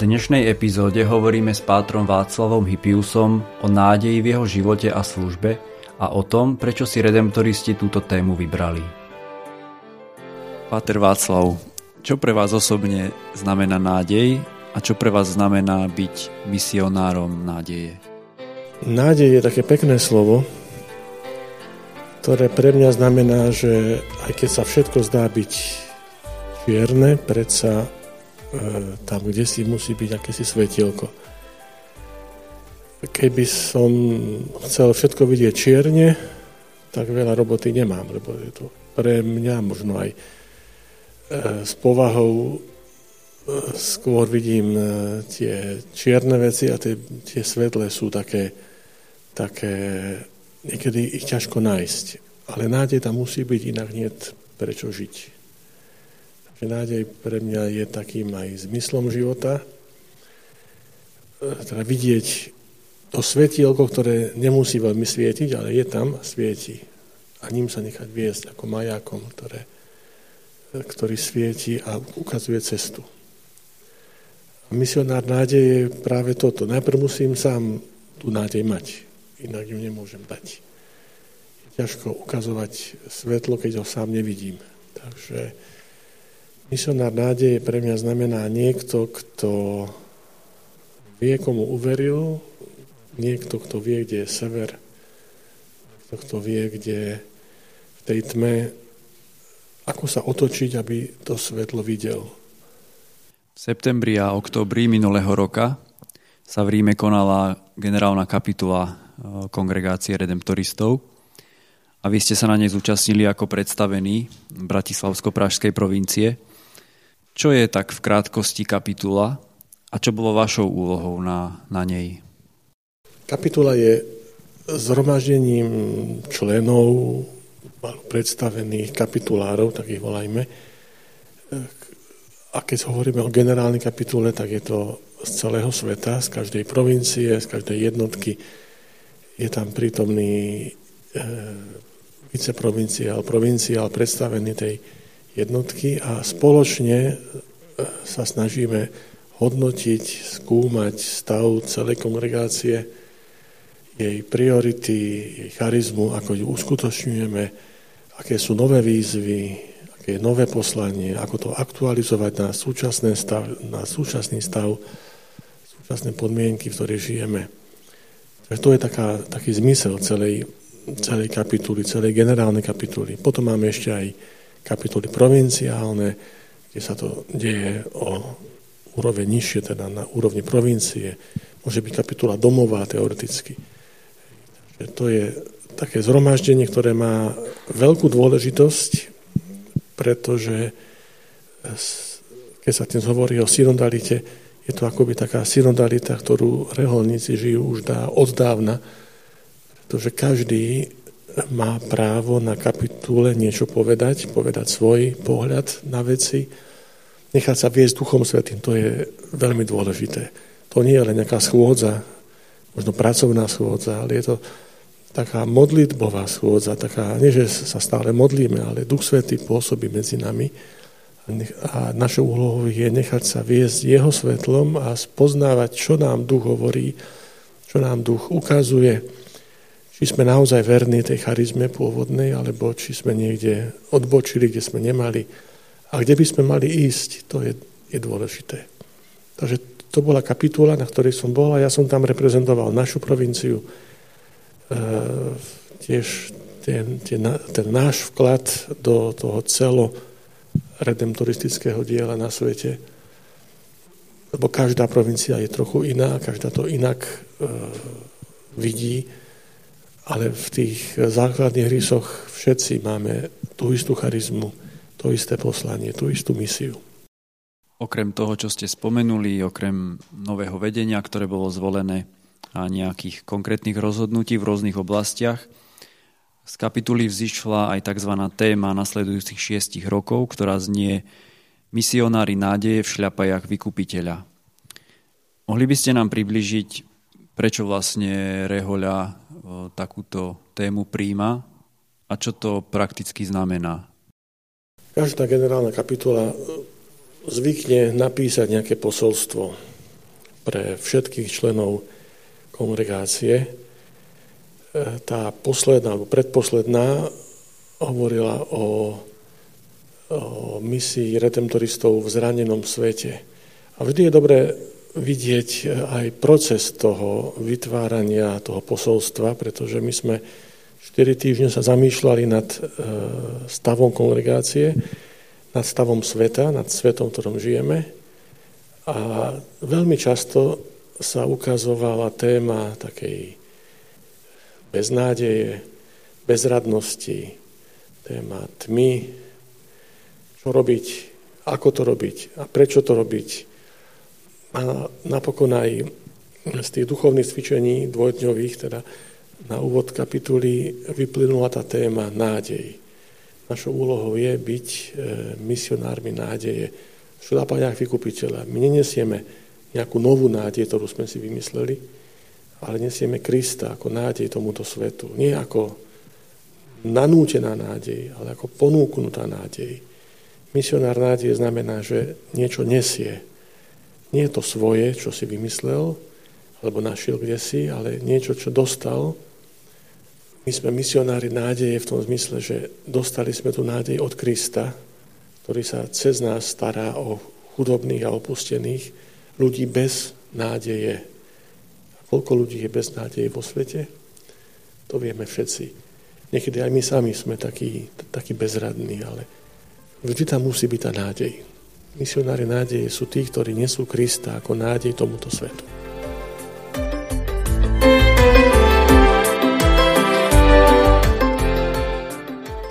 Dnešnej epizóde hovoríme s pátrom Václavom Hypiusom o nádeji v jeho živote a službe a o tom, prečo si redemptoristi túto tému vybrali. Páter Václav, čo pre vás osobne znamená nádej a čo pre vás znamená byť misionárom nádeje? Nádej je také pekné slovo, ktoré pre mňa znamená, že aj keď sa všetko zdá byť čierne, predsa tam, kde si musí byť akési svetielko. Keby som chcel všetko vidieť čierne, tak veľa roboty nemám, lebo je to pre mňa možno aj E, s povahou e, skôr vidím e, tie čierne veci a tie, tie svetlé sú také, také, niekedy ich ťažko nájsť. Ale nádej tam musí byť, inak nie prečo žiť. Takže nádej pre mňa je takým aj zmyslom života. Teda vidieť to svetielko, ktoré nemusí veľmi svietiť, ale je tam svieti. A ním sa nechať viesť ako majákom, ktoré, ktorý svieti a ukazuje cestu. Misionár nádeje je práve toto. Najprv musím sám tú nádej mať, inak ju nemôžem dať. Je ťažko ukazovať svetlo, keď ho sám nevidím. Takže misionár nádeje pre mňa znamená niekto, kto vie, komu uveril, niekto, kto vie, kde je sever, niekto, kto vie, kde v tej tme ako sa otočiť, aby to svetlo videl. V septembri a oktobri minulého roka sa v Ríme konala generálna kapitula e, kongregácie redemptoristov a vy ste sa na nej zúčastnili ako predstavení Bratislavsko-Pražskej provincie. Čo je tak v krátkosti kapitula a čo bolo vašou úlohou na, na nej? Kapitula je zhromaždením členov predstavených kapitulárov, tak ich volajme. A keď hovoríme o generálnej kapitule, tak je to z celého sveta, z každej provincie, z každej jednotky. Je tam prítomný e, viceprovinciál, provinciál predstavený tej jednotky a spoločne e, sa snažíme hodnotiť, skúmať stav celej kongregácie, jej priority, jej charizmu, ako ju uskutočňujeme, aké sú nové výzvy, aké je nové poslanie, ako to aktualizovať na, súčasný stav, na súčasný stav, súčasné podmienky, v ktorých žijeme. Takže to je taká, taký zmysel celej, celej kapituly, celej generálnej kapituly. Potom máme ešte aj kapituly provinciálne, kde sa to deje o úroveň nižšie, teda na úrovni provincie. Môže byť kapitula domová teoreticky. To je také zhromaždenie, ktoré má veľkú dôležitosť, pretože keď sa tým hovorí o synodalite, je to akoby taká synodalita, ktorú reholníci žijú už dá od dávna, pretože každý má právo na kapitule niečo povedať, povedať svoj pohľad na veci, nechať sa viesť Duchom Svetým, to je veľmi dôležité. To nie je len nejaká schôdza, možno pracovná schôdza, ale je to taká modlitbová schôdza, taká, nie že sa stále modlíme, ale Duch Svetý pôsobí medzi nami. A našou úlohou je nechať sa viesť jeho svetlom a spoznávať, čo nám duch hovorí, čo nám duch ukazuje, či sme naozaj verní tej charizme pôvodnej, alebo či sme niekde odbočili, kde sme nemali. A kde by sme mali ísť, to je, je dôležité. Takže to bola kapitula, na ktorej som bol a ja som tam reprezentoval našu provinciu, E, tiež ten, ten, ten náš vklad do toho celo redemptoristického diela na svete, lebo každá provincia je trochu iná, každá to inak e, vidí ale v tých základných rysoch všetci máme tú istú charizmu, to isté poslanie, tú istú misiu. Okrem toho, čo ste spomenuli, okrem nového vedenia, ktoré bolo zvolené a nejakých konkrétnych rozhodnutí v rôznych oblastiach, z kapituly vzýšla aj tzv. téma nasledujúcich šiestich rokov, ktorá znie Misionári nádeje v šľapajach vykupiteľa. Mohli by ste nám približiť, prečo vlastne Rehoľa takúto tému príjma a čo to prakticky znamená? Každá generálna kapitola zvykne napísať nejaké posolstvo pre všetkých členov kongregácie. E, tá posledná, alebo predposledná hovorila o, o misii redemptoristov v zranenom svete. A vždy je dobré vidieť aj proces toho vytvárania toho posolstva, pretože my sme 4 týždne sa zamýšľali nad e, stavom kongregácie nad stavom sveta, nad svetom, v ktorom žijeme. A veľmi často sa ukazovala téma takej beznádeje, bezradnosti, téma tmy, čo robiť, ako to robiť a prečo to robiť. A napokon aj z tých duchovných cvičení dvojdňových, teda na úvod kapituly, vyplynula tá téma nádej. Našou úlohou je byť e, misionármi nádeje v šlapaniach vykupiteľa. My nenesieme nejakú novú nádej, ktorú sme si vymysleli, ale nesieme Krista ako nádej tomuto svetu. Nie ako nanútená nádej, ale ako ponúknutá nádej. Misionár nádej znamená, že niečo nesie. Nie je to svoje, čo si vymyslel, alebo našiel kde si, ale niečo, čo dostal my sme misionári nádeje v tom zmysle, že dostali sme tu nádej od Krista, ktorý sa cez nás stará o chudobných a opustených ľudí bez nádeje. A koľko ľudí je bez nádeje vo svete? To vieme všetci. Niekedy aj my sami sme takí, takí bezradní, ale vždy tam musí byť tá nádej. Misionári nádeje sú tí, ktorí nesú Krista ako nádej tomuto svetu.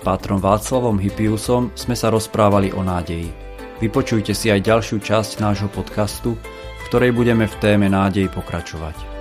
pátrom Václavom Hypiusom sme sa rozprávali o nádeji. Vypočujte si aj ďalšiu časť nášho podcastu, v ktorej budeme v téme nádej pokračovať.